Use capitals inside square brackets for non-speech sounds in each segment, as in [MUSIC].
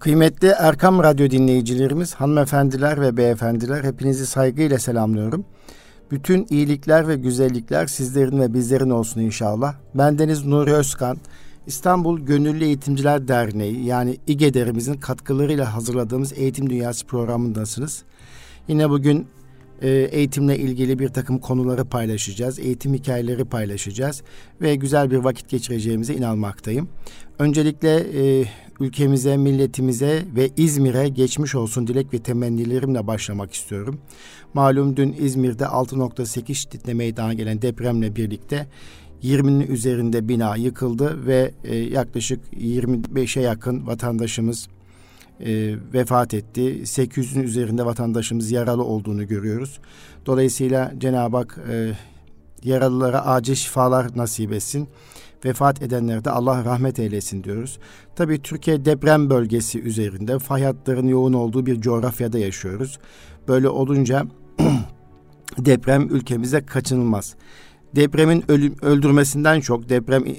Kıymetli Erkam Radyo dinleyicilerimiz, hanımefendiler ve beyefendiler hepinizi saygıyla selamlıyorum. Bütün iyilikler ve güzellikler sizlerin ve bizlerin olsun inşallah. Bendeniz Nuri Özkan, İstanbul Gönüllü Eğitimciler Derneği yani İGEDER'imizin katkılarıyla hazırladığımız Eğitim Dünyası programındasınız. Yine bugün e, eğitimle ilgili bir takım konuları paylaşacağız. Eğitim hikayeleri paylaşacağız ve güzel bir vakit geçireceğimize inanmaktayım. Öncelikle e, ülkemize, milletimize ve İzmir'e geçmiş olsun dilek ve temennilerimle başlamak istiyorum. Malum dün İzmir'de 6.8 şiddetine meydana gelen depremle birlikte 20'nin üzerinde bina yıkıldı ve e, yaklaşık 25'e yakın vatandaşımız e, vefat etti. 800'ün üzerinde vatandaşımız yaralı olduğunu görüyoruz. Dolayısıyla Cenab-ı Hak e, yaralılara acil şifalar nasip etsin. Vefat edenlere de Allah rahmet eylesin diyoruz. Tabii Türkiye deprem bölgesi üzerinde fay yoğun olduğu bir coğrafyada yaşıyoruz. Böyle olunca [CLEARS THROAT] deprem ülkemize kaçınılmaz. Depremin ölüm, öldürmesinden çok deprem e,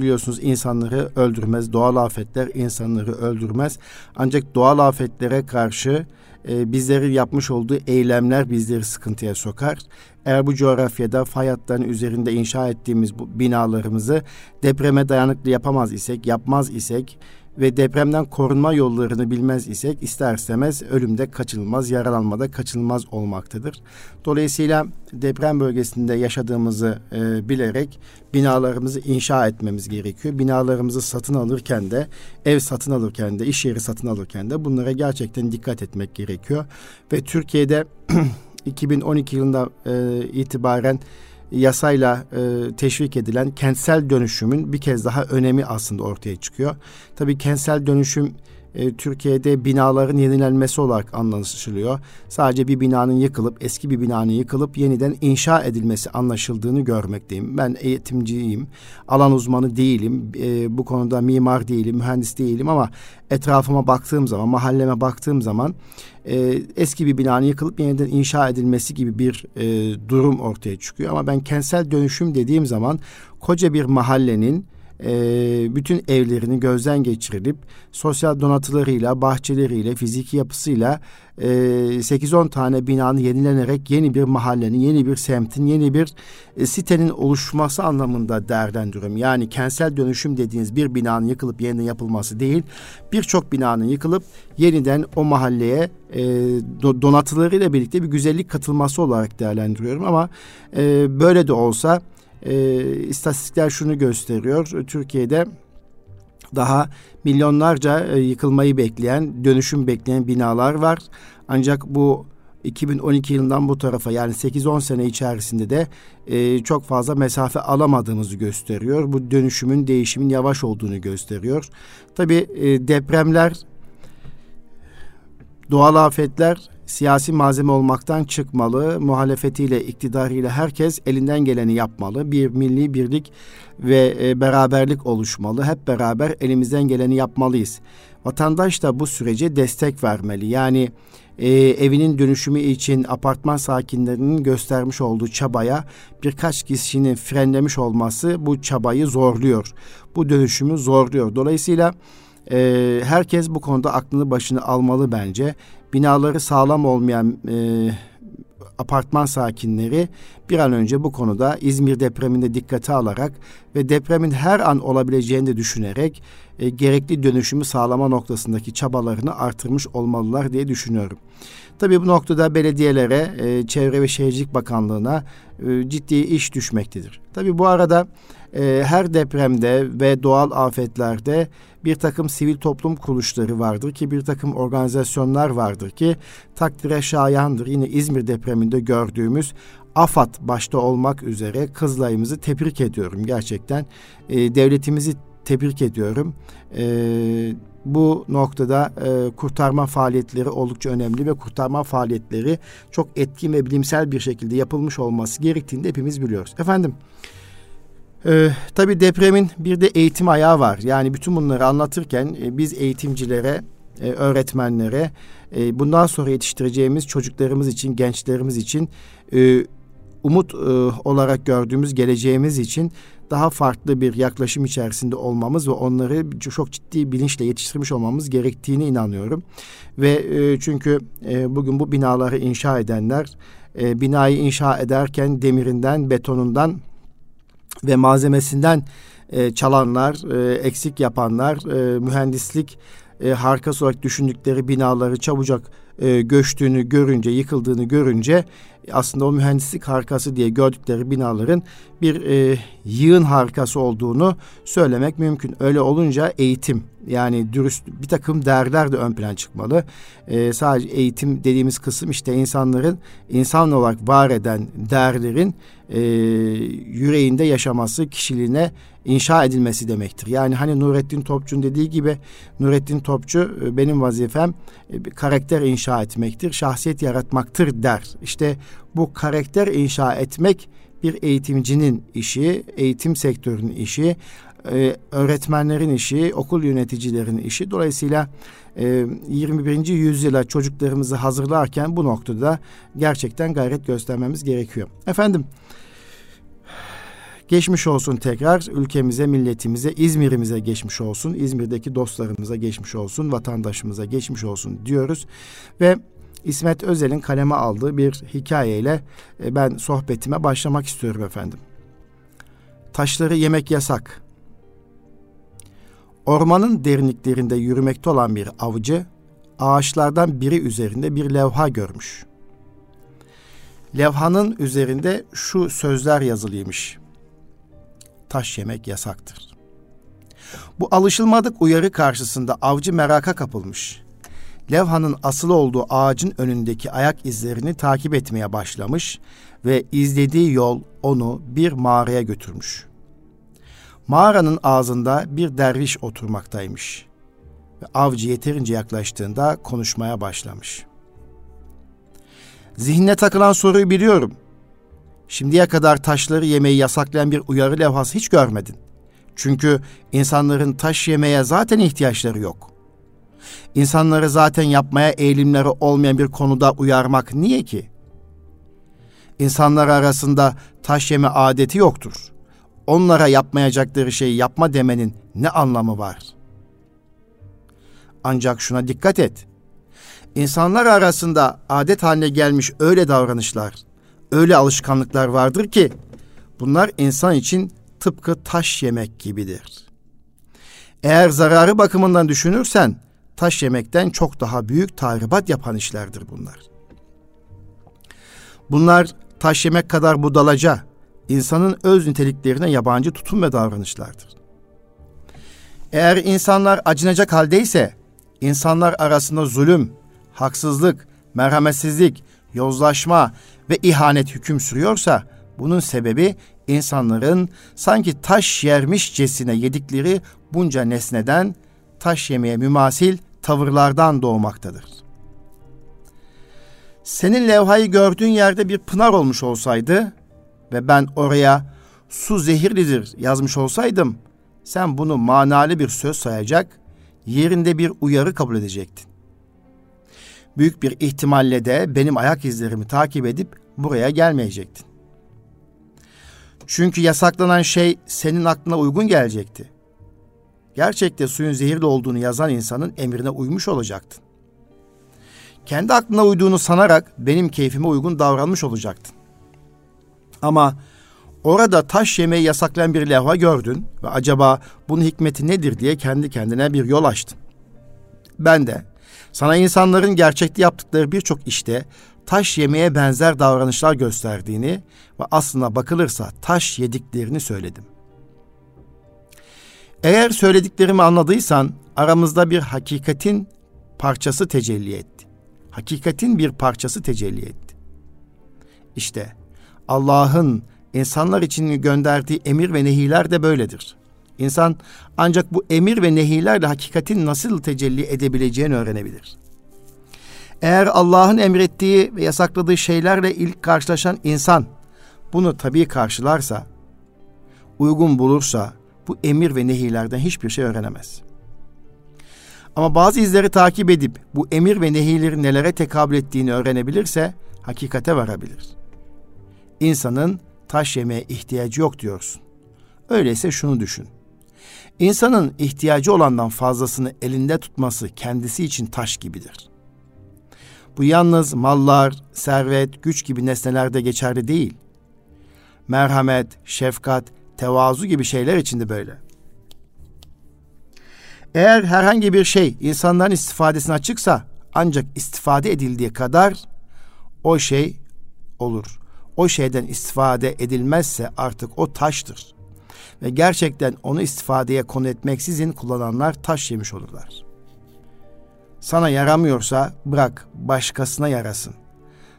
biliyorsunuz insanları öldürmez. Doğal afetler insanları öldürmez. Ancak doğal afetlere karşı e, bizleri yapmış olduğu eylemler bizleri sıkıntıya sokar. Eğer bu coğrafyada fay hatlarının üzerinde inşa ettiğimiz bu binalarımızı depreme dayanıklı yapamaz isek, yapmaz isek ve depremden korunma yollarını bilmez isek ister istemez ölümde kaçınılmaz, yaralanmada kaçınılmaz olmaktadır. Dolayısıyla deprem bölgesinde yaşadığımızı e, bilerek binalarımızı inşa etmemiz gerekiyor. Binalarımızı satın alırken de, ev satın alırken de, iş yeri satın alırken de bunlara gerçekten dikkat etmek gerekiyor. Ve Türkiye'de [CLEARS THROAT] 2012 yılında e, itibaren yasayla e, teşvik edilen kentsel dönüşümün bir kez daha önemi aslında ortaya çıkıyor. Tabii kentsel dönüşüm e, Türkiye'de binaların yenilenmesi olarak anlaşılıyor. Sadece bir binanın yıkılıp eski bir binanın yıkılıp yeniden inşa edilmesi anlaşıldığını görmekteyim. Ben eğitimciyim, alan uzmanı değilim, e, bu konuda mimar değilim, mühendis değilim ama etrafıma baktığım zaman, mahalleme baktığım zaman e, eski bir binanın yıkılıp yeniden inşa edilmesi gibi bir e, durum ortaya çıkıyor. Ama ben kentsel dönüşüm dediğim zaman koca bir mahallenin e, bütün evlerini gözden geçirilip sosyal donatılarıyla, bahçeleriyle, fiziki yapısıyla e, 8-10 tane binanın yenilenerek yeni bir mahallenin, yeni bir semtin, yeni bir e, sitenin oluşması anlamında değerlendiriyorum. Yani kentsel dönüşüm dediğiniz bir binanın yıkılıp yeniden yapılması değil, birçok binanın yıkılıp yeniden o mahalleye e, donatılarıyla birlikte bir güzellik katılması olarak değerlendiriyorum. Ama e, böyle de olsa e, istatistikler şunu gösteriyor. Türkiye'de daha milyonlarca e, yıkılmayı bekleyen, dönüşüm bekleyen binalar var. Ancak bu 2012 yılından bu tarafa yani 8-10 sene içerisinde de e, çok fazla mesafe alamadığımızı gösteriyor. Bu dönüşümün, değişimin yavaş olduğunu gösteriyor. Tabii e, depremler, doğal afetler siyasi malzeme olmaktan çıkmalı. Muhalefetiyle, iktidarıyla herkes elinden geleni yapmalı. Bir milli birlik ve e, beraberlik oluşmalı. Hep beraber elimizden geleni yapmalıyız. Vatandaş da bu sürece destek vermeli. Yani e, evinin dönüşümü için apartman sakinlerinin göstermiş olduğu çabaya birkaç kişinin frenlemiş olması bu çabayı zorluyor. Bu dönüşümü zorluyor. Dolayısıyla e, herkes bu konuda aklını başını almalı bence binaları sağlam olmayan e, apartman sakinleri bir an önce bu konuda İzmir depreminde dikkate alarak ve depremin her an olabileceğini de düşünerek e, gerekli dönüşümü sağlama noktasındaki çabalarını artırmış olmalılar diye düşünüyorum. Tabii bu noktada belediyelere, e, Çevre ve Şehircilik Bakanlığı'na e, ciddi iş düşmektedir. Tabii bu arada e, her depremde ve doğal afetlerde bir takım sivil toplum kuruluşları vardır ki bir takım organizasyonlar vardır ki takdire şayandır. Yine İzmir depreminde gördüğümüz AFAD başta olmak üzere Kızılay'ımızı tebrik ediyorum gerçekten. E, devletimizi tebrik ediyorum. E, bu noktada e, kurtarma faaliyetleri oldukça önemli ve kurtarma faaliyetleri çok etkin ve bilimsel bir şekilde yapılmış olması gerektiğini de hepimiz biliyoruz. Efendim ee, tabii depremin bir de eğitim ayağı var. Yani bütün bunları anlatırken e, biz eğitimcilere, e, öğretmenlere, e, bundan sonra yetiştireceğimiz çocuklarımız için, gençlerimiz için e, umut e, olarak gördüğümüz geleceğimiz için daha farklı bir yaklaşım içerisinde olmamız ve onları çok ciddi bilinçle yetiştirmiş olmamız gerektiğini inanıyorum. Ve e, çünkü e, bugün bu binaları inşa edenler e, binayı inşa ederken demirinden, betonundan ve malzemesinden e, çalanlar, e, eksik yapanlar, e, mühendislik e, harikası olarak düşündükleri binaları çabucak e, göçtüğünü görünce, yıkıldığını görünce aslında o mühendislik harikası diye gördükleri binaların bir e, yığın harikası olduğunu söylemek mümkün. Öyle olunca eğitim yani dürüst bir takım değerler de ön plana çıkmalı. E, sadece eğitim dediğimiz kısım işte insanların insan olarak var eden değerlerin e, yüreğinde yaşaması, kişiliğine inşa edilmesi demektir. Yani hani Nurettin Topçu'nun dediği gibi Nurettin Topçu e, benim vazifem e, karakter inşa etmektir, şahsiyet yaratmaktır der. İşte bu karakter inşa etmek bir eğitimcinin işi, eğitim sektörünün işi, e, öğretmenlerin işi, okul yöneticilerinin işi. Dolayısıyla 21. yüzyıla çocuklarımızı hazırlarken bu noktada gerçekten gayret göstermemiz gerekiyor. Efendim Geçmiş olsun tekrar ülkemize, milletimize, İzmir'imize geçmiş olsun. İzmir'deki dostlarımıza geçmiş olsun, vatandaşımıza geçmiş olsun diyoruz. Ve İsmet Özel'in kaleme aldığı bir hikayeyle e, ben sohbetime başlamak istiyorum efendim. Taşları yemek yasak. Ormanın derinliklerinde yürümekte olan bir avcı ağaçlardan biri üzerinde bir levha görmüş. Levhanın üzerinde şu sözler yazılıymış taş yemek yasaktır. Bu alışılmadık uyarı karşısında avcı meraka kapılmış. Levhanın asılı olduğu ağacın önündeki ayak izlerini takip etmeye başlamış ve izlediği yol onu bir mağaraya götürmüş. Mağaranın ağzında bir derviş oturmaktaymış. Ve avcı yeterince yaklaştığında konuşmaya başlamış. Zihnine takılan soruyu biliyorum. Şimdiye kadar taşları yemeyi yasaklayan bir uyarı levhası hiç görmedin. Çünkü insanların taş yemeye zaten ihtiyaçları yok. İnsanları zaten yapmaya eğilimleri olmayan bir konuda uyarmak niye ki? İnsanlar arasında taş yeme adeti yoktur. Onlara yapmayacakları şeyi yapma demenin ne anlamı var? Ancak şuna dikkat et. İnsanlar arasında adet haline gelmiş öyle davranışlar, öyle alışkanlıklar vardır ki bunlar insan için tıpkı taş yemek gibidir. Eğer zararı bakımından düşünürsen taş yemekten çok daha büyük tahribat yapan işlerdir bunlar. Bunlar taş yemek kadar budalaca, insanın öz niteliklerine yabancı tutum ve davranışlardır. Eğer insanlar acınacak haldeyse, insanlar arasında zulüm, haksızlık, merhametsizlik, yozlaşma ve ihanet hüküm sürüyorsa bunun sebebi insanların sanki taş yermişcesine yedikleri bunca nesneden taş yemeye mümasil tavırlardan doğmaktadır. Senin levhayı gördüğün yerde bir pınar olmuş olsaydı ve ben oraya su zehirlidir yazmış olsaydım sen bunu manalı bir söz sayacak, yerinde bir uyarı kabul edecektin büyük bir ihtimalle de benim ayak izlerimi takip edip buraya gelmeyecektin. Çünkü yasaklanan şey senin aklına uygun gelecekti. Gerçekte suyun zehirli olduğunu yazan insanın emrine uymuş olacaktın. Kendi aklına uyduğunu sanarak benim keyfime uygun davranmış olacaktın. Ama orada taş yemeği yasaklayan bir levha gördün ve acaba bunun hikmeti nedir diye kendi kendine bir yol açtın. Ben de sana insanların gerçekte yaptıkları birçok işte taş yemeye benzer davranışlar gösterdiğini ve aslına bakılırsa taş yediklerini söyledim. Eğer söylediklerimi anladıysan aramızda bir hakikatin parçası tecelli etti. Hakikatin bir parçası tecelli etti. İşte Allah'ın insanlar için gönderdiği emir ve nehiler de böyledir. İnsan ancak bu emir ve nehilerle hakikatin nasıl tecelli edebileceğini öğrenebilir. Eğer Allah'ın emrettiği ve yasakladığı şeylerle ilk karşılaşan insan bunu tabii karşılarsa, uygun bulursa bu emir ve nehilerden hiçbir şey öğrenemez. Ama bazı izleri takip edip bu emir ve nehilerin nelere tekabül ettiğini öğrenebilirse hakikate varabilir. İnsanın taş yemeye ihtiyacı yok diyorsun. Öyleyse şunu düşün. İnsanın ihtiyacı olandan fazlasını elinde tutması kendisi için taş gibidir. Bu yalnız mallar, servet, güç gibi nesnelerde geçerli değil. Merhamet, şefkat, tevazu gibi şeyler için de böyle. Eğer herhangi bir şey insanların istifadesine açıksa ancak istifade edildiği kadar o şey olur. O şeyden istifade edilmezse artık o taştır. Ve gerçekten onu istifadeye konu etmeksizin kullananlar taş yemiş olurlar. Sana yaramıyorsa bırak başkasına yarasın.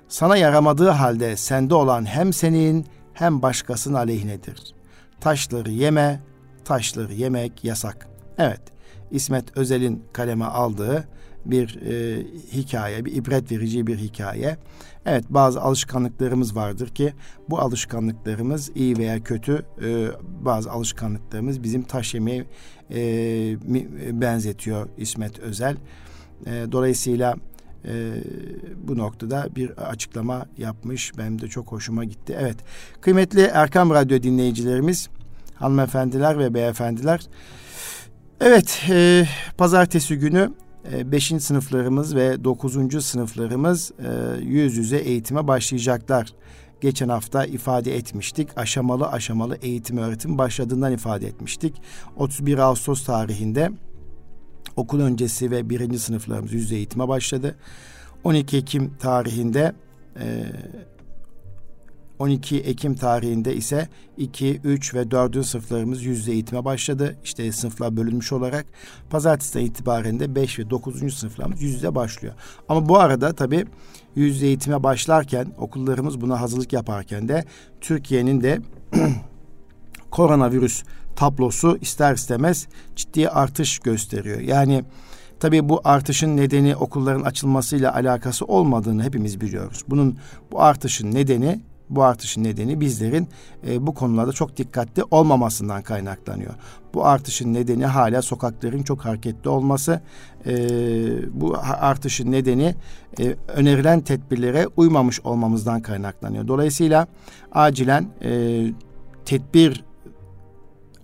Sana yaramadığı halde sende olan hem senin hem başkasının aleyhinedir. Taşları yeme, taşları yemek yasak. Evet, İsmet Özel'in kaleme aldığı bir e, hikaye, bir ibret verici bir hikaye. Evet bazı alışkanlıklarımız vardır ki bu alışkanlıklarımız iyi veya kötü e, bazı alışkanlıklarımız bizim taş yemeğe e, benzetiyor İsmet Özel. E, dolayısıyla e, bu noktada bir açıklama yapmış. Benim de çok hoşuma gitti. Evet kıymetli Erkam Radyo dinleyicilerimiz, hanımefendiler ve beyefendiler. Evet, e, pazartesi günü 5. E, sınıflarımız ve 9. sınıflarımız e, yüz yüze eğitime başlayacaklar. Geçen hafta ifade etmiştik. Aşamalı aşamalı eğitim öğretim başladığından ifade etmiştik. 31 Ağustos tarihinde okul öncesi ve birinci sınıflarımız yüz eğitime başladı. 12 Ekim tarihinde e, 12 Ekim tarihinde ise 2, 3 ve 4. sınıflarımız yüzde eğitime başladı. İşte sınıflar bölünmüş olarak pazartesi itibaren de 5 ve 9. sınıflarımız yüzde başlıyor. Ama bu arada tabii yüzde eğitime başlarken okullarımız buna hazırlık yaparken de Türkiye'nin de [CLEARS THROAT] koronavirüs tablosu ister istemez ciddi artış gösteriyor. Yani Tabii bu artışın nedeni okulların açılmasıyla alakası olmadığını hepimiz biliyoruz. Bunun bu artışın nedeni bu artışın nedeni bizlerin e, bu konularda çok dikkatli olmamasından kaynaklanıyor. Bu artışın nedeni hala sokakların çok hareketli olması. E, bu artışın nedeni e, önerilen tedbirlere uymamış olmamızdan kaynaklanıyor. Dolayısıyla acilen e, tedbir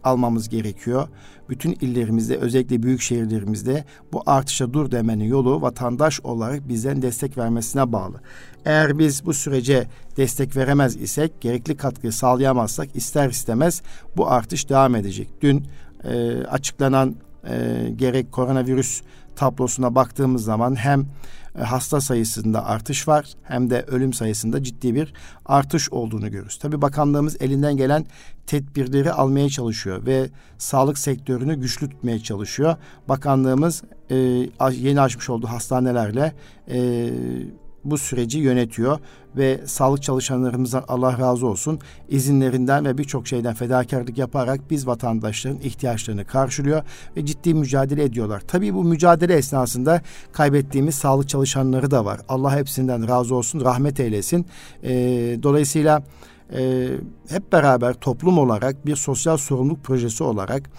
almamız gerekiyor. Bütün illerimizde özellikle büyük şehirlerimizde bu artışa dur demenin yolu vatandaş olarak bizden destek vermesine bağlı. Eğer biz bu sürece destek veremez isek, gerekli katkıyı sağlayamazsak ister istemez bu artış devam edecek. Dün e, açıklanan e, gerek koronavirüs tablosuna baktığımız zaman hem e, hasta sayısında artış var hem de ölüm sayısında ciddi bir artış olduğunu görürüz. Tabi bakanlığımız elinden gelen tedbirleri almaya çalışıyor ve sağlık sektörünü güçlü tutmaya çalışıyor. Bakanlığımız e, yeni açmış olduğu hastanelerle e, bu süreci yönetiyor ve sağlık çalışanlarımızdan Allah razı olsun izinlerinden ve birçok şeyden fedakarlık yaparak biz vatandaşların ihtiyaçlarını karşılıyor ve ciddi mücadele ediyorlar. Tabii bu mücadele esnasında kaybettiğimiz sağlık çalışanları da var. Allah hepsinden razı olsun, rahmet eylesin. E, dolayısıyla e, hep beraber toplum olarak bir sosyal sorumluluk projesi olarak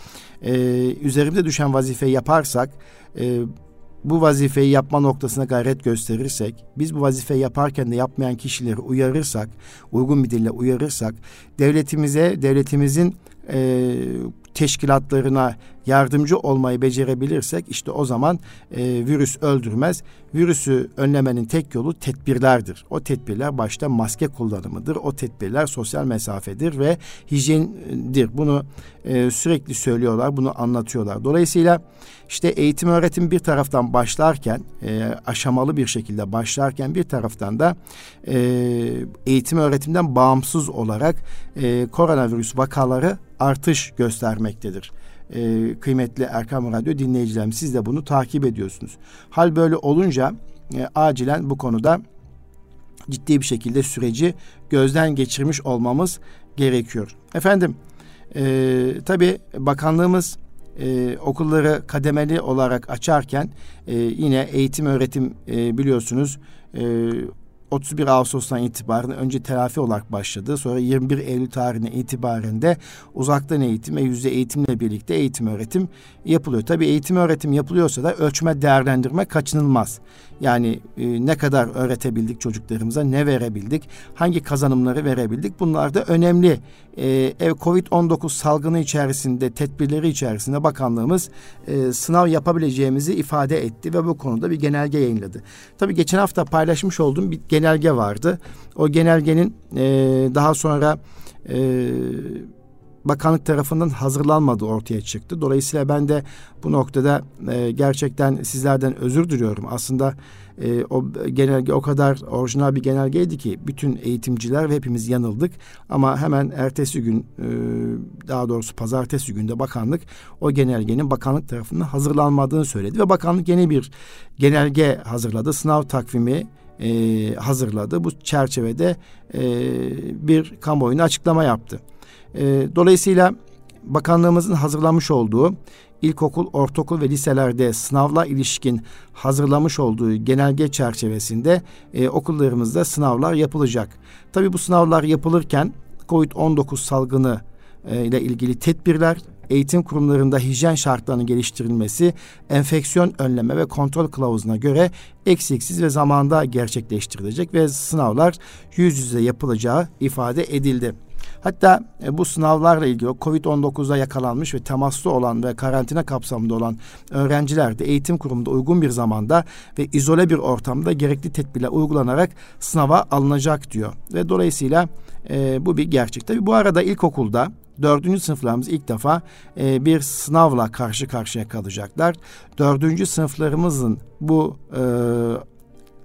e, üzerimize düşen vazifeyi yaparsak e, bu vazifeyi yapma noktasına gayret gösterirsek, biz bu vazifeyi yaparken de yapmayan kişileri uyarırsak, uygun bir dille uyarırsak, devletimize, devletimizin e, teşkilatlarına yardımcı olmayı becerebilirsek işte o zaman e, virüs öldürmez. Virüsü önlemenin tek yolu tedbirlerdir. O tedbirler başta maske kullanımıdır. O tedbirler sosyal mesafedir ve hijyendir. Bunu e, sürekli söylüyorlar, bunu anlatıyorlar. Dolayısıyla işte eğitim öğretim bir taraftan başlarken e, aşamalı bir şekilde başlarken bir taraftan da e, eğitim öğretimden bağımsız olarak e, koronavirüs vakaları artış göstermektedir e, kıymetli Erkam Radyo dinleyicilerim siz de bunu takip ediyorsunuz. Hal böyle olunca e, acilen bu konuda ciddi bir şekilde süreci gözden geçirmiş olmamız gerekiyor. Efendim e, tabi bakanlığımız e, okulları kademeli olarak açarken e, yine eğitim öğretim e, biliyorsunuz e, 31 Ağustos'tan itibaren önce telafi olarak başladı. Sonra 21 Eylül tarihine itibaren de uzaktan eğitim ve yüzde eğitimle birlikte eğitim öğretim yapılıyor. Tabii eğitim öğretim yapılıyorsa da ölçme değerlendirme kaçınılmaz. Yani e, ne kadar öğretebildik çocuklarımıza, ne verebildik, hangi kazanımları verebildik bunlar da önemli. E, Covid-19 salgını içerisinde, tedbirleri içerisinde bakanlığımız e, sınav yapabileceğimizi ifade etti ve bu konuda bir genelge yayınladı. Tabii geçen hafta paylaşmış olduğum bir genelge vardı. O genelgenin e, daha sonra e, bakanlık tarafından hazırlanmadığı ortaya çıktı. Dolayısıyla ben de bu noktada e, gerçekten sizlerden özür diliyorum. Aslında e, o genelge o kadar orijinal bir genelgeydi ki bütün eğitimciler ve hepimiz yanıldık. Ama hemen ertesi gün e, daha doğrusu pazartesi günde bakanlık o genelgenin bakanlık tarafından hazırlanmadığını söyledi ve bakanlık yeni bir genelge hazırladı. Sınav takvimi e, hazırladı. Bu çerçevede e, bir kamuoyuna açıklama yaptı. E, dolayısıyla bakanlığımızın hazırlamış olduğu ilkokul, ortaokul ve liselerde sınavla ilişkin hazırlamış olduğu genelge çerçevesinde e, okullarımızda sınavlar yapılacak. Tabii bu sınavlar yapılırken COVID-19 salgını e, ile ilgili tedbirler, eğitim kurumlarında hijyen şartlarının geliştirilmesi, enfeksiyon önleme ve kontrol kılavuzuna göre eksiksiz ve zamanda gerçekleştirilecek ve sınavlar yüz yüze yapılacağı ifade edildi. Hatta e, bu sınavlarla ilgili Covid-19'a yakalanmış ve temaslı olan ve karantina kapsamında olan öğrenciler de eğitim kurumunda uygun bir zamanda ve izole bir ortamda gerekli tedbirler uygulanarak sınava alınacak diyor. Ve dolayısıyla e, bu bir gerçek. Tabii bu arada ilkokulda dördüncü sınıflarımız ilk defa e, bir sınavla karşı karşıya kalacaklar. Dördüncü sınıflarımızın bu e,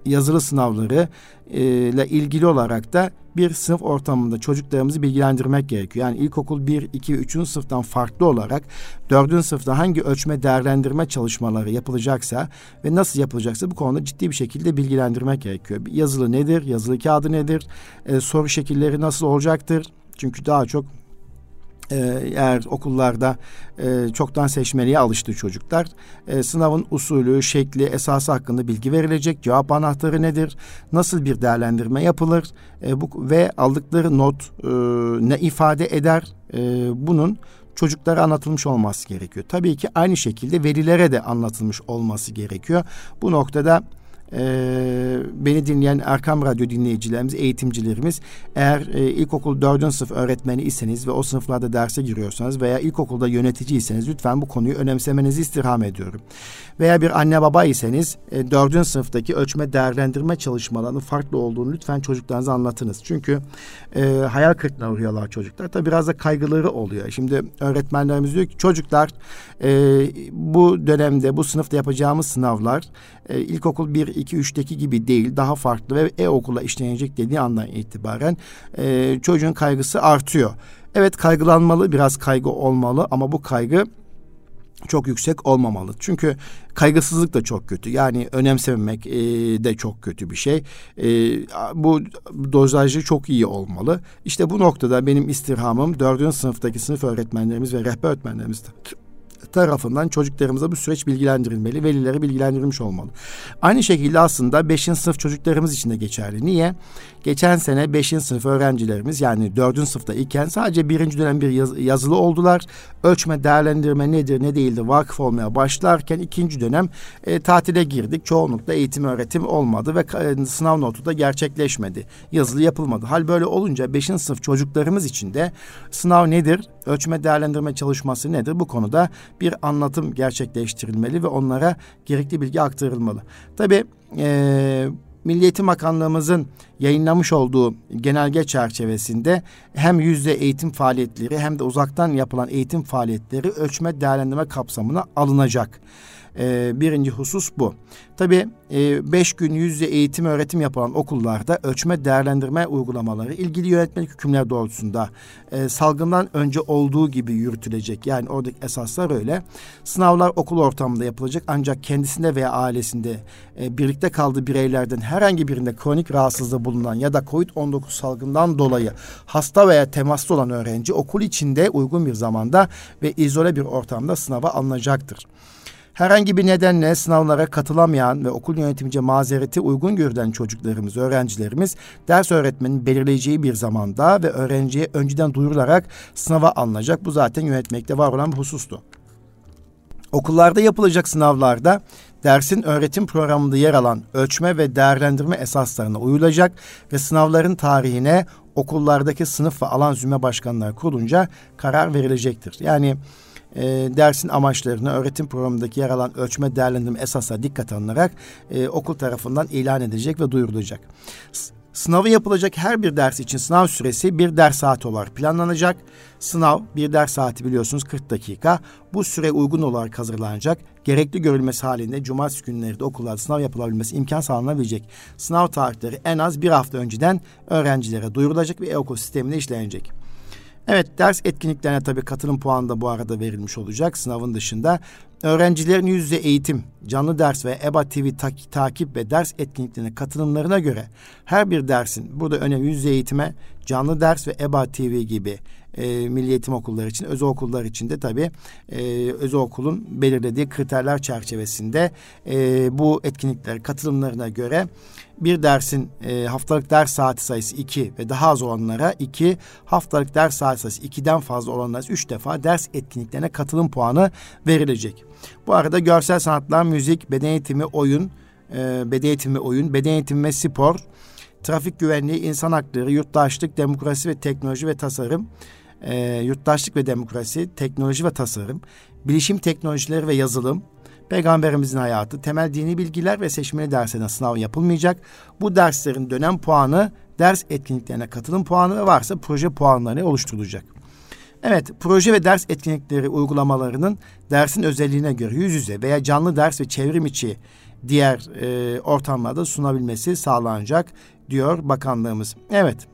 yazılı sınavları e, ile ilgili olarak da bir sınıf ortamında çocuklarımızı bilgilendirmek gerekiyor. Yani ilkokul 1, 2 3. sınıftan farklı olarak 4. sınıfta hangi ölçme değerlendirme çalışmaları yapılacaksa ve nasıl yapılacaksa bu konuda ciddi bir şekilde bilgilendirmek gerekiyor. Yazılı nedir? Yazılı kağıdı nedir? E, soru şekilleri nasıl olacaktır? Çünkü daha çok eğer okullarda e, çoktan seçmeliğe alıştı çocuklar. E, sınavın usulü, şekli, esası hakkında bilgi verilecek. Cevap anahtarı nedir? Nasıl bir değerlendirme yapılır? E, bu ve aldıkları not e, ne ifade eder? E, bunun çocuklara anlatılmış olması gerekiyor. Tabii ki aynı şekilde velilere de anlatılmış olması gerekiyor. Bu noktada e, beni dinleyen Erkam Radyo dinleyicilerimiz, eğitimcilerimiz eğer e, ilkokul dördüncü sınıf öğretmeni iseniz ve o sınıflarda derse giriyorsanız veya ilkokulda yöneticiyseniz lütfen bu konuyu önemsemenizi istirham ediyorum. Veya bir anne baba iseniz e, dördüncü sınıftaki ölçme değerlendirme çalışmalarının farklı olduğunu lütfen çocuklarınıza anlatınız. Çünkü e, hayal kırıklığına uğruyorlar çocuklar. Tabi biraz da kaygıları oluyor. Şimdi öğretmenlerimiz diyor ki çocuklar e, bu dönemde bu sınıfta yapacağımız sınavlar e, ilkokul 1, 2, 3'teki gibi değil daha farklı ve e-okula işlenecek dediği andan itibaren e, çocuğun kaygısı artıyor. Evet kaygılanmalı biraz kaygı olmalı ama bu kaygı çok yüksek olmamalı. Çünkü kaygısızlık da çok kötü. Yani önemsememek e, de çok kötü bir şey. E, bu dozajı çok iyi olmalı. İşte bu noktada benim istirhamım dördüncü sınıftaki sınıf öğretmenlerimiz ve rehber öğretmenlerimiz tarafından çocuklarımıza bu süreç bilgilendirilmeli, velileri bilgilendirilmiş olmalı. Aynı şekilde aslında 5. sınıf çocuklarımız için de geçerli. Niye? Geçen sene 5. sınıf öğrencilerimiz yani 4. sınıfta iken sadece birinci dönem bir yaz, yazılı oldular. Ölçme, değerlendirme nedir ne değildir vakıf olmaya başlarken ikinci dönem e, tatile girdik. Çoğunlukla eğitim öğretim olmadı ve e, sınav notu da gerçekleşmedi. Yazılı yapılmadı. Hal böyle olunca 5. sınıf çocuklarımız için de sınav nedir? Ölçme değerlendirme çalışması nedir? Bu konuda bir anlatım gerçekleştirilmeli ve onlara gerekli bilgi aktarılmalı. Tabii e, Milli Eğitim Bakanlığımızın yayınlamış olduğu genelge çerçevesinde hem yüzde eğitim faaliyetleri hem de uzaktan yapılan eğitim faaliyetleri ölçme değerlendirme kapsamına alınacak. E, birinci husus bu. Tabii e, beş gün yüzde eğitim öğretim yapılan okullarda ölçme değerlendirme uygulamaları ilgili yönetmelik hükümler doğrultusunda e, salgından önce olduğu gibi yürütülecek. Yani oradaki esaslar öyle. Sınavlar okul ortamında yapılacak ancak kendisinde veya ailesinde e, birlikte kaldığı bireylerden herhangi birinde kronik rahatsızlığı bulunan ya da COVID-19 salgından dolayı hasta veya temaslı olan öğrenci okul içinde uygun bir zamanda ve izole bir ortamda sınava alınacaktır. Herhangi bir nedenle sınavlara katılamayan ve okul yönetimince mazereti uygun görülen çocuklarımız, öğrencilerimiz ders öğretmenin belirleyeceği bir zamanda ve öğrenciye önceden duyurularak sınava alınacak. Bu zaten yönetmekte var olan bir husustu. Okullarda yapılacak sınavlarda dersin öğretim programında yer alan ölçme ve değerlendirme esaslarına uyulacak ve sınavların tarihine okullardaki sınıf ve alan züme başkanları kurulunca karar verilecektir. Yani e, dersin amaçlarını öğretim programındaki yer alan ölçme değerlendirme esaslara dikkat alınarak e, okul tarafından ilan edilecek ve duyurulacak. Sınavı yapılacak her bir ders için sınav süresi bir ders saati olarak planlanacak. Sınav bir ders saati biliyorsunuz 40 dakika. Bu süre uygun olarak hazırlanacak. Gerekli görülmesi halinde cumartesi günleri de okullarda sınav yapılabilmesi imkan sağlanabilecek. Sınav tarihleri en az bir hafta önceden öğrencilere duyurulacak ve e-okul sistemine işlenecek. Evet ders etkinliklerine tabii katılım puanı da bu arada verilmiş olacak sınavın dışında. Öğrencilerin yüz yüze eğitim, canlı ders ve EBA TV ta- takip ve ders etkinliklerine katılımlarına göre her bir dersin burada önemli yüz yüze eğitime, canlı ders ve EBA TV gibi e, milli eğitim okulları için, özel okullar için de tabii e, özel okulun belirlediği kriterler çerçevesinde e, bu etkinlikler katılımlarına göre bir dersin e, haftalık ders saati sayısı iki ve daha az olanlara iki, haftalık ders saati sayısı ikiden fazla olanlara üç defa ders etkinliklerine katılım puanı verilecek. Bu arada görsel sanatlar, müzik, beden eğitimi, oyun, e, beden eğitimi, oyun, beden eğitimi ve spor, trafik güvenliği, insan hakları, yurttaşlık, demokrasi ve teknoloji ve tasarım, e, yurttaşlık ve demokrasi, teknoloji ve tasarım, bilişim teknolojileri ve yazılım, Peygamberimizin hayatı, temel dini bilgiler ve seçmeli derslerine sınav yapılmayacak. Bu derslerin dönem puanı, ders etkinliklerine katılım puanı ve varsa proje puanları oluşturulacak. Evet, proje ve ders etkinlikleri uygulamalarının dersin özelliğine göre yüz yüze veya canlı ders ve çevrim içi diğer e, ortamlarda sunabilmesi sağlanacak diyor bakanlığımız. Evet.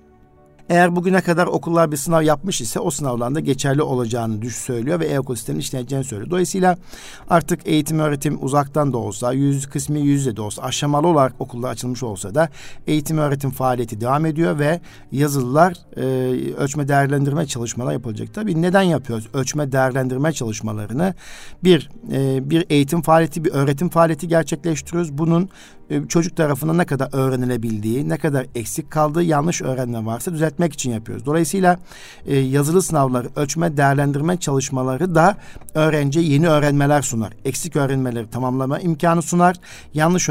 Eğer bugüne kadar okullar bir sınav yapmış ise o sınavlarda geçerli olacağını düş söylüyor ve e-ekosistemin işleneceğini söylüyor. Dolayısıyla artık eğitim öğretim uzaktan da olsa, yüz kısmı yüzde de olsa, aşamalı olarak okullar açılmış olsa da eğitim öğretim faaliyeti devam ediyor ve yazılılar e, ölçme değerlendirme çalışmalar yapılacak. Tabii neden yapıyoruz ölçme değerlendirme çalışmalarını? Bir, e, bir eğitim faaliyeti, bir öğretim faaliyeti gerçekleştiriyoruz. Bunun çocuk tarafından ne kadar öğrenilebildiği, ne kadar eksik kaldığı, yanlış öğrenme varsa düzeltmek için yapıyoruz. Dolayısıyla e, yazılı sınavları, ölçme, değerlendirme çalışmaları da öğrenciye yeni öğrenmeler sunar. Eksik öğrenmeleri tamamlama imkanı sunar. Yanlış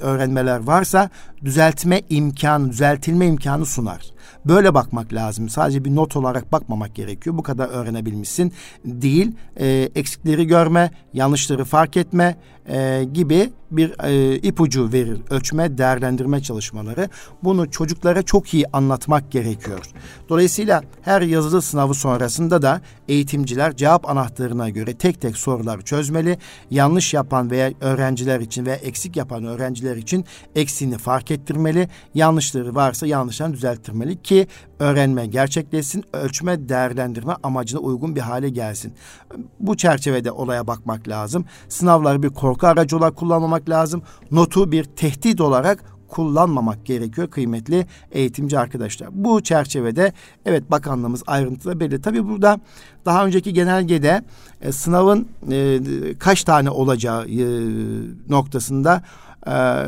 öğrenmeler varsa düzeltme imkanı, düzeltilme imkanı sunar. Böyle bakmak lazım. Sadece bir not olarak bakmamak gerekiyor. Bu kadar öğrenebilmişsin değil. E, eksikleri görme, yanlışları fark etme e, gibi bir e, ipucu verir ölçme, değerlendirme çalışmaları. Bunu çocuklara çok iyi anlatmak gerekiyor. Dolayısıyla her yazılı sınavı sonrasında da eğitimciler cevap anahtarına göre tek tek sorular çözmeli. Yanlış yapan veya öğrenciler için veya eksik yapan öğrenciler için eksiğini fark ettirmeli. Yanlışları varsa yanlışlarını düzelttirmeli ki öğrenme gerçekleşsin, ölçme, değerlendirme amacına uygun bir hale gelsin. Bu çerçevede olaya bakmak lazım. Sınavları bir korku aracı olarak kullanmamak lazım. Notu bir tehdit olarak kullanmamak gerekiyor kıymetli eğitimci arkadaşlar. Bu çerçevede evet bakanlığımız ayrıntılı belli. Tabii burada daha önceki genelgede e, sınavın e, kaç tane olacağı e, noktasında e,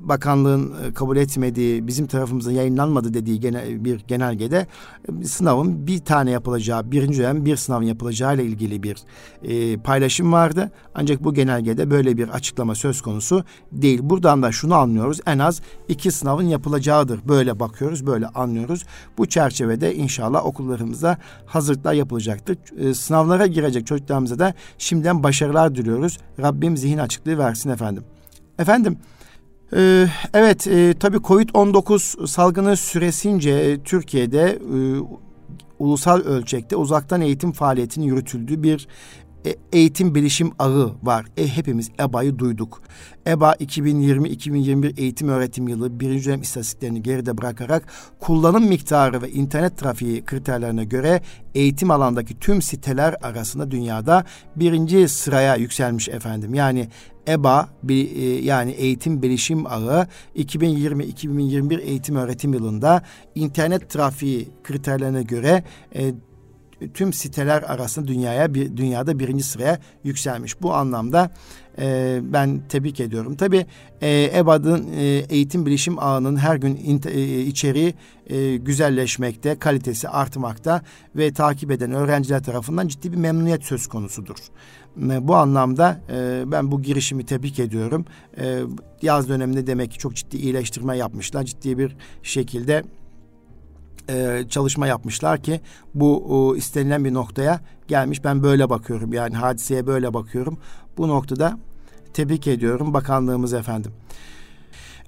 bakanlığın kabul etmediği, bizim tarafımızda yayınlanmadı dediği genel, bir genelgede e, sınavın bir tane yapılacağı, birinci dönem bir sınavın yapılacağı ile ilgili bir e, paylaşım vardı. Ancak bu genelgede böyle bir açıklama söz konusu değil. Buradan da şunu anlıyoruz. En az iki sınavın yapılacağıdır. Böyle bakıyoruz, böyle anlıyoruz. Bu çerçevede inşallah okullarımızda hazırlıklar yapılacaktır. E, sınavlara girecek çocuklarımıza da şimdiden başarılar diliyoruz. Rabbim zihin açıklığı versin efendim. Efendim, e, evet e, tabii Covid-19 salgını süresince Türkiye'de e, ulusal ölçekte uzaktan eğitim faaliyetinin yürütüldüğü bir e, eğitim bilişim ağı var. E, hepimiz EBA'yı duyduk. EBA 2020-2021 eğitim öğretim yılı birinci dönem istatistiklerini geride bırakarak kullanım miktarı ve internet trafiği kriterlerine göre eğitim alandaki tüm siteler arasında dünyada birinci sıraya yükselmiş efendim. Yani EBA e, yani Eğitim Bilişim Ağı 2020-2021 eğitim öğretim yılında internet trafiği kriterlerine göre e, tüm siteler arasında dünyaya bir dünyada birinci sıraya yükselmiş. Bu anlamda e, ben tebrik ediyorum. Tabi e, EBAD'ın e, eğitim bilişim ağının her gün in, e, içeriği e, güzelleşmekte, kalitesi artmakta ve takip eden öğrenciler tarafından ciddi bir memnuniyet söz konusudur. E, bu anlamda e, ben bu girişimi tebrik ediyorum. E, yaz döneminde demek ki çok ciddi iyileştirme yapmışlar. Ciddi bir şekilde e, çalışma yapmışlar ki bu o, istenilen bir noktaya gelmiş. Ben böyle bakıyorum yani hadiseye böyle bakıyorum. Bu noktada tebrik ediyorum bakanlığımız efendim.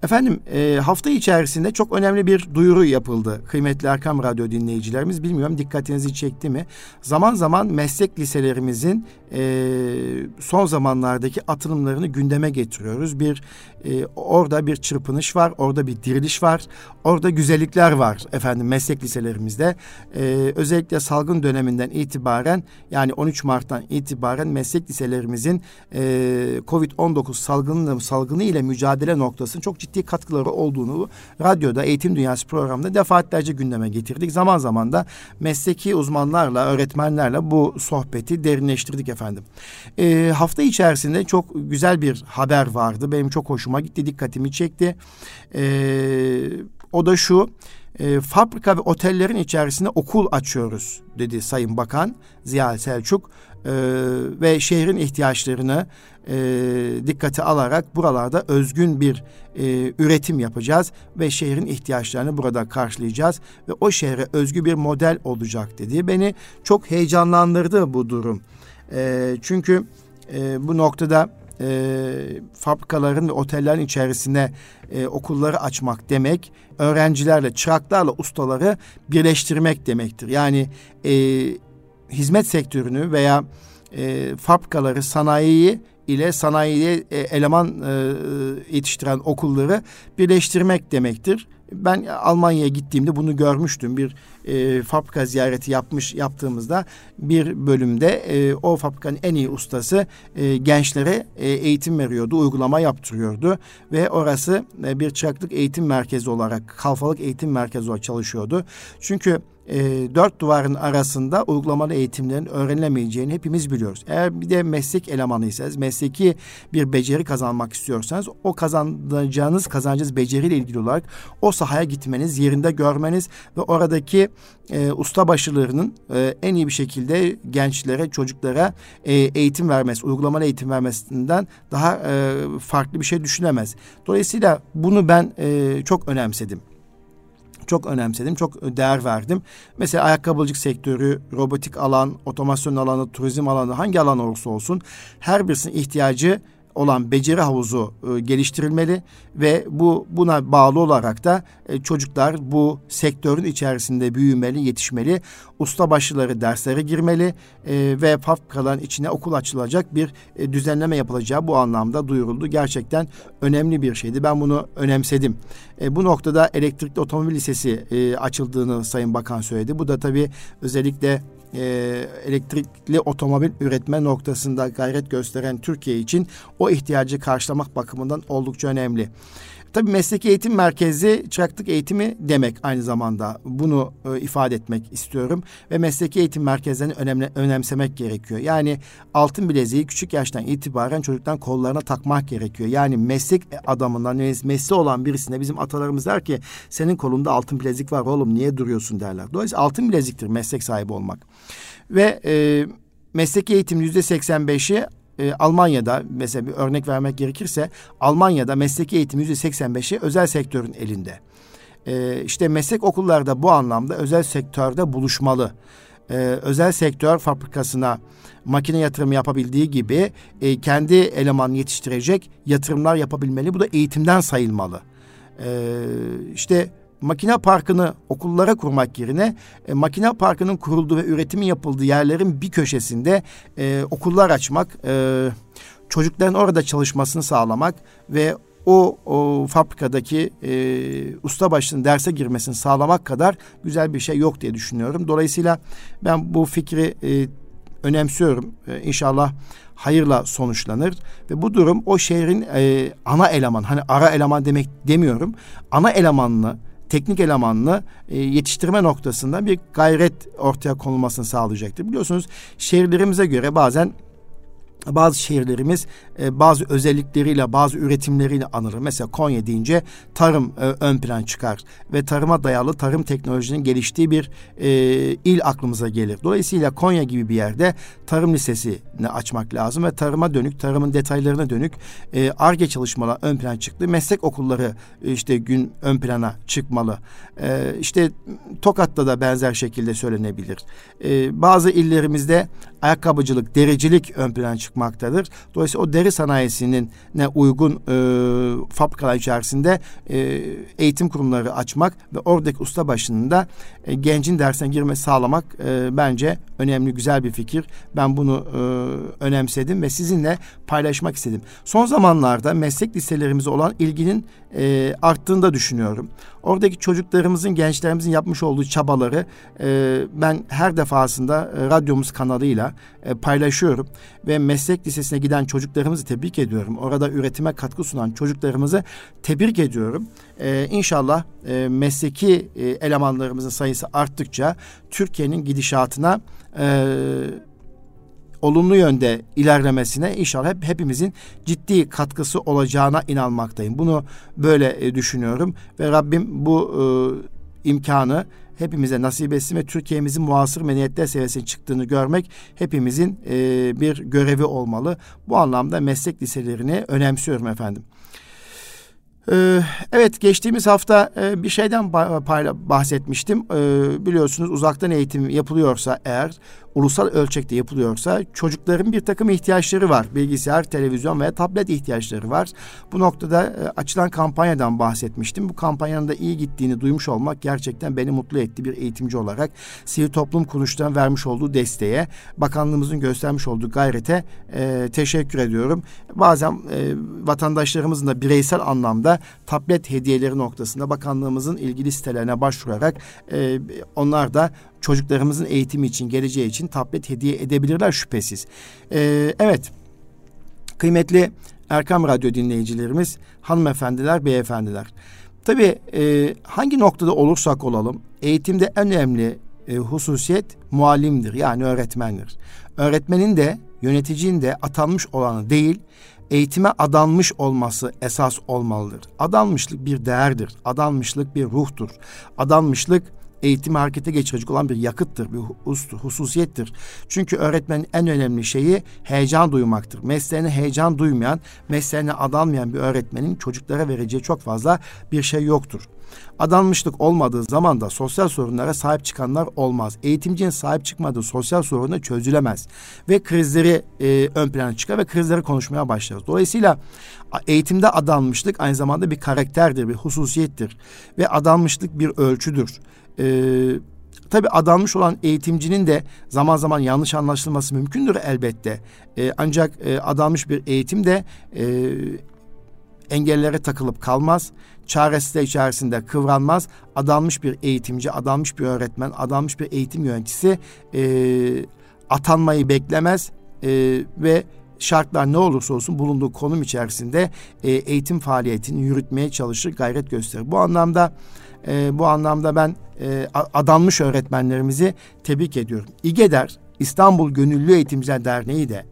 Efendim e, hafta içerisinde çok önemli bir duyuru yapıldı. Kıymetli Erkam Radyo dinleyicilerimiz bilmiyorum dikkatinizi çekti mi? Zaman zaman meslek liselerimizin e, son zamanlardaki atılımlarını gündeme getiriyoruz. Bir e, orada bir çırpınış var, orada bir diriliş var, orada güzellikler var efendim meslek liselerimizde. E, özellikle salgın döneminden itibaren yani 13 Mart'tan itibaren meslek liselerimizin e, Covid-19 salgını, salgını ile mücadele noktasının çok ciddi katkıları olduğunu radyoda Eğitim Dünyası programında defaatlerce gündeme getirdik. Zaman zaman da mesleki uzmanlarla, öğretmenlerle bu sohbeti derinleştirdik efendim. E, hafta içerisinde çok güzel bir haber vardı. Benim çok hoşuma gitti, dikkatimi çekti. E, o da şu e, fabrika ve otellerin içerisinde okul açıyoruz dedi Sayın Bakan Ziya Selçuk e, ve şehrin ihtiyaçlarını e, dikkate alarak buralarda özgün bir e, üretim yapacağız ve şehrin ihtiyaçlarını burada karşılayacağız ve o şehre özgü bir model olacak dedi. Beni çok heyecanlandırdı bu durum. E, çünkü e, bu noktada e, fabrikaların ve otellerin içerisine e, okulları açmak demek, öğrencilerle, çıraklarla ustaları birleştirmek demektir. Yani e, hizmet sektörünü veya e, fabrikaları, sanayiyi ile sanayiye e, eleman e, yetiştiren okulları birleştirmek demektir. Ben Almanya'ya gittiğimde bunu görmüştüm. Bir e, fabrika ziyareti yapmış yaptığımızda bir bölümde e, o fabrikanın en iyi ustası e, gençlere e, eğitim veriyordu, uygulama yaptırıyordu ve orası e, bir çıraklık eğitim merkezi olarak, kalfalık eğitim merkezi olarak çalışıyordu. Çünkü e, dört duvarın arasında uygulamalı eğitimlerin öğrenilemeyeceğini hepimiz biliyoruz. Eğer bir de meslek elemanıysanız, mesleki bir beceri kazanmak istiyorsanız o kazanacağınız, kazanacağınız beceriyle ilgili olarak o sahaya gitmeniz, yerinde görmeniz ve oradaki e, ustabaşılarının e, en iyi bir şekilde gençlere, çocuklara e, eğitim vermesi, uygulamalı eğitim vermesinden daha e, farklı bir şey düşünemez. Dolayısıyla bunu ben e, çok önemsedim çok önemsedim, çok değer verdim. Mesela ayakkabıcılık sektörü, robotik alan, otomasyon alanı, turizm alanı hangi alan olursa olsun her birisinin ihtiyacı olan beceri havuzu e, geliştirilmeli ve bu buna bağlı olarak da e, çocuklar bu sektörün içerisinde büyümeli, yetişmeli. Ustabaşıları derslere girmeli e, ve fabrikaların içine okul açılacak bir e, düzenleme yapılacağı bu anlamda duyuruldu. Gerçekten önemli bir şeydi. Ben bunu önemsedim. E, bu noktada elektrikli otomobil lisesi e, açıldığını Sayın Bakan söyledi. Bu da tabii özellikle e, elektrikli otomobil üretme noktasında gayret gösteren Türkiye için o ihtiyacı karşılamak bakımından oldukça önemli. Tabii mesleki eğitim merkezi çıraklık eğitimi demek aynı zamanda. Bunu e, ifade etmek istiyorum. Ve mesleki eğitim merkezlerini önemli, önemsemek gerekiyor. Yani altın bileziği küçük yaştan itibaren çocuktan kollarına takmak gerekiyor. Yani meslek adamından, mesleği olan birisine bizim atalarımız der ki senin kolunda altın bilezik var oğlum niye duruyorsun derler. Dolayısıyla altın bileziktir meslek sahibi olmak. Ve e, mesleki eğitim yüzde seksen beşi e, Almanya'da mesela bir örnek vermek gerekirse Almanya'da mesleki eğitim yüzde 85'i özel sektörün elinde. E, işte meslek okullarda bu anlamda özel sektörde buluşmalı. E, özel sektör fabrikasına makine yatırımı yapabildiği gibi e, kendi eleman yetiştirecek yatırımlar yapabilmeli. Bu da eğitimden sayılmalı. E, işte makine parkını okullara kurmak yerine e, makine parkının kurulduğu ve üretimin yapıldığı yerlerin bir köşesinde e, okullar açmak, e, çocukların orada çalışmasını sağlamak ve o, o fabrikadaki e, ustabaşının derse girmesini sağlamak kadar güzel bir şey yok diye düşünüyorum. Dolayısıyla ben bu fikri e, önemsiyorum. E, inşallah hayırla sonuçlanır ve bu durum o şehrin e, ana eleman hani ara eleman demek demiyorum. Ana elemanını teknik elemanını e, yetiştirme noktasında bir gayret ortaya konulmasını sağlayacaktır. Biliyorsunuz şehirlerimize göre bazen bazı şehirlerimiz e, bazı özellikleriyle, bazı üretimleriyle anılır. Mesela Konya deyince tarım e, ön plan çıkar ve tarıma dayalı tarım teknolojinin geliştiği bir e, il aklımıza gelir. Dolayısıyla Konya gibi bir yerde tarım lisesini açmak lazım ve tarıma dönük, tarımın detaylarına dönük ARGE e, çalışmalar ön plan çıktı. Meslek okulları e, işte gün ön plana çıkmalı. E, işte Tokat'ta da benzer şekilde söylenebilir. E, bazı illerimizde ayakkabıcılık, dericilik ön plana çıkmaktadır. Dolayısıyla o deri sanayisinin ne uygun e, fabrikalar içerisinde e, eğitim kurumları açmak ve oradaki usta başında e, gencin dersine girmesi sağlamak e, bence önemli, güzel bir fikir. Ben bunu e, önemsedim ve sizinle paylaşmak istedim. Son zamanlarda meslek liselerimize olan ilginin e, arttığını da düşünüyorum. Oradaki çocuklarımızın, gençlerimizin yapmış olduğu çabaları e, ben her defasında e, radyomuz kanalıyla e, paylaşıyorum. Ve meslek lisesine giden çocuklarımızı tebrik ediyorum. Orada üretime katkı sunan çocuklarımızı tebrik ediyorum. E, inşallah e, mesleki e, elemanlarımızın sayısı arttıkça Türkiye'nin gidişatına e, olumlu yönde ilerlemesine inşallah hep hepimizin ciddi katkısı olacağına inanmaktayım. Bunu böyle e, düşünüyorum ve Rabbim bu e, imkanı hepimize nasip etsin ve Türkiye'mizin muasır medeniyetler seviyesine çıktığını görmek hepimizin e, bir görevi olmalı. Bu anlamda meslek liselerini önemsiyorum efendim. Ee, evet geçtiğimiz hafta e, bir şeyden bahsetmiştim. Biliyorsunuz uzaktan eğitim yapılıyorsa eğer ulusal ölçekte yapılıyorsa çocukların bir takım ihtiyaçları var. Bilgisayar, televizyon veya tablet ihtiyaçları var. Bu noktada e, açılan kampanyadan bahsetmiştim. Bu kampanyanın da iyi gittiğini duymuş olmak gerçekten beni mutlu etti bir eğitimci olarak. Sivil toplum kuruluşlarının vermiş olduğu desteğe, bakanlığımızın göstermiş olduğu gayrete e, teşekkür ediyorum. Bazen e, vatandaşlarımızın da bireysel anlamda tablet hediyeleri noktasında bakanlığımızın ilgili sitelerine başvurarak e, onlar da çocuklarımızın eğitimi için, geleceği için tablet hediye edebilirler şüphesiz. Ee, evet, kıymetli Erkam Radyo dinleyicilerimiz, hanımefendiler, beyefendiler. Tabii e, hangi noktada olursak olalım, eğitimde en önemli e, hususiyet muallimdir, yani öğretmendir. Öğretmenin de, yöneticinin de atanmış olanı değil, eğitime adanmış olması esas olmalıdır. Adanmışlık bir değerdir, adanmışlık bir ruhtur, adanmışlık eğitimi harekete geçirecek olan bir yakıttır, bir hususiyettir. Çünkü öğretmenin en önemli şeyi heyecan duymaktır. Mesleğine heyecan duymayan, mesleğine adanmayan bir öğretmenin çocuklara vereceği çok fazla bir şey yoktur. Adanmışlık olmadığı zaman da sosyal sorunlara sahip çıkanlar olmaz. Eğitimcinin sahip çıkmadığı sosyal sorunu çözülemez. Ve krizleri e, ön plana çıkar ve krizleri konuşmaya başlarız. Dolayısıyla eğitimde adanmışlık aynı zamanda bir karakterdir, bir hususiyettir. Ve adanmışlık bir ölçüdür e, tabii adanmış olan eğitimcinin de zaman zaman yanlış anlaşılması mümkündür elbette. E, ancak e, adanmış bir eğitim de e, engellere takılıp kalmaz. Çaresi de içerisinde kıvranmaz. Adanmış bir eğitimci, adanmış bir öğretmen, adanmış bir eğitim yöneticisi e, atanmayı beklemez e, ve şartlar ne olursa olsun bulunduğu konum içerisinde e, eğitim faaliyetini yürütmeye çalışır, gayret gösterir. Bu anlamda e, bu anlamda ben e, adanmış öğretmenlerimizi tebrik ediyorum. İGEDER İstanbul Gönüllü Eğitimciler Derneği de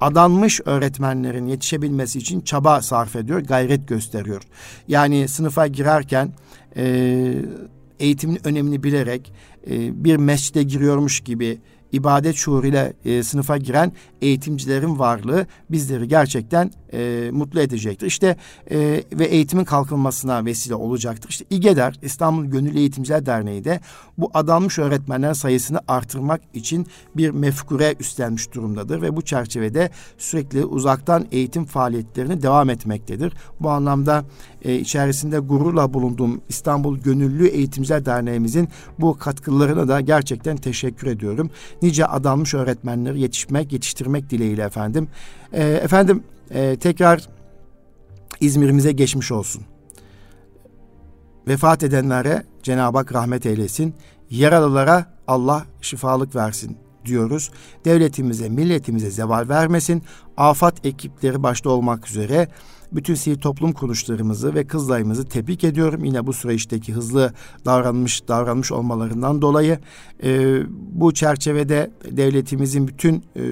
adanmış öğretmenlerin yetişebilmesi için çaba sarf ediyor, gayret gösteriyor. Yani sınıfa girerken e, eğitimin önemini bilerek e, bir mescide giriyormuş gibi ibadet şuuruyla e, sınıfa giren eğitimcilerin varlığı bizleri gerçekten e, mutlu edecektir. İşte e, ve eğitimin kalkınmasına vesile olacaktır. İşte İGEDER İstanbul Gönüllü Eğitimciler Derneği de bu adanmış öğretmenler sayısını artırmak için bir mefkure üstlenmiş durumdadır ve bu çerçevede sürekli uzaktan eğitim faaliyetlerini devam etmektedir. Bu anlamda e, içerisinde gururla bulunduğum İstanbul Gönüllü Eğitimciler Derneğimizin bu katkılarına da gerçekten teşekkür ediyorum. Nice adanmış öğretmenleri yetişmek, yetiştirmek dileğiyle efendim. E, efendim e, tekrar İzmir'imize geçmiş olsun. Vefat edenlere Cenab-ı Hak rahmet eylesin. Yaralılara Allah şifalık versin diyoruz. Devletimize, milletimize zeval vermesin. Afat ekipleri başta olmak üzere bütün sivil toplum kuruluşlarımızı ve kızlarımızı tebrik ediyorum. Yine bu süreçteki hızlı davranmış davranmış olmalarından dolayı e, bu çerçevede devletimizin bütün e,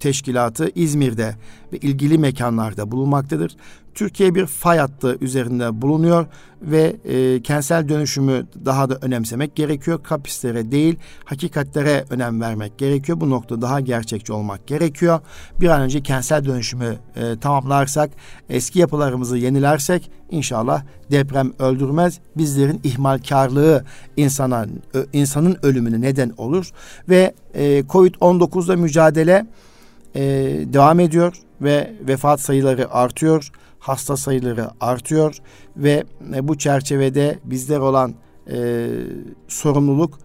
teşkilatı İzmir'de ve ilgili mekanlarda bulunmaktadır. Türkiye bir fay hattı üzerinde bulunuyor ve e, kentsel dönüşümü daha da önemsemek gerekiyor. Kapislere değil hakikatlere önem vermek gerekiyor. Bu noktada daha gerçekçi olmak gerekiyor. Bir an önce kentsel dönüşümü e, tamamlarsak, eski yapılarımızı yenilersek inşallah deprem öldürmez. Bizlerin ihmalkarlığı insana insanın ölümüne neden olur ve e, Covid-19'da mücadele e, devam ediyor ve vefat sayıları artıyor hasta sayıları artıyor ve e, bu çerçevede bizler olan e, sorumluluk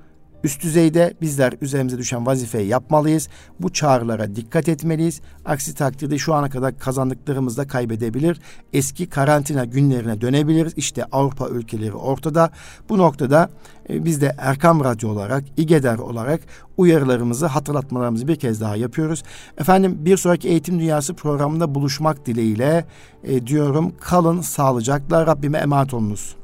üst düzeyde bizler üzerimize düşen vazifeyi yapmalıyız. Bu çağrılara dikkat etmeliyiz. Aksi takdirde şu ana kadar kazandıklarımızı da kaybedebilir. Eski karantina günlerine dönebiliriz. İşte Avrupa ülkeleri ortada. Bu noktada e, biz de Erkam Radyo olarak, İGEDER olarak uyarılarımızı, hatırlatmalarımızı bir kez daha yapıyoruz. Efendim bir sonraki Eğitim Dünyası programında buluşmak dileğiyle e, diyorum. Kalın sağlıcakla Rabbime emanet olunuz.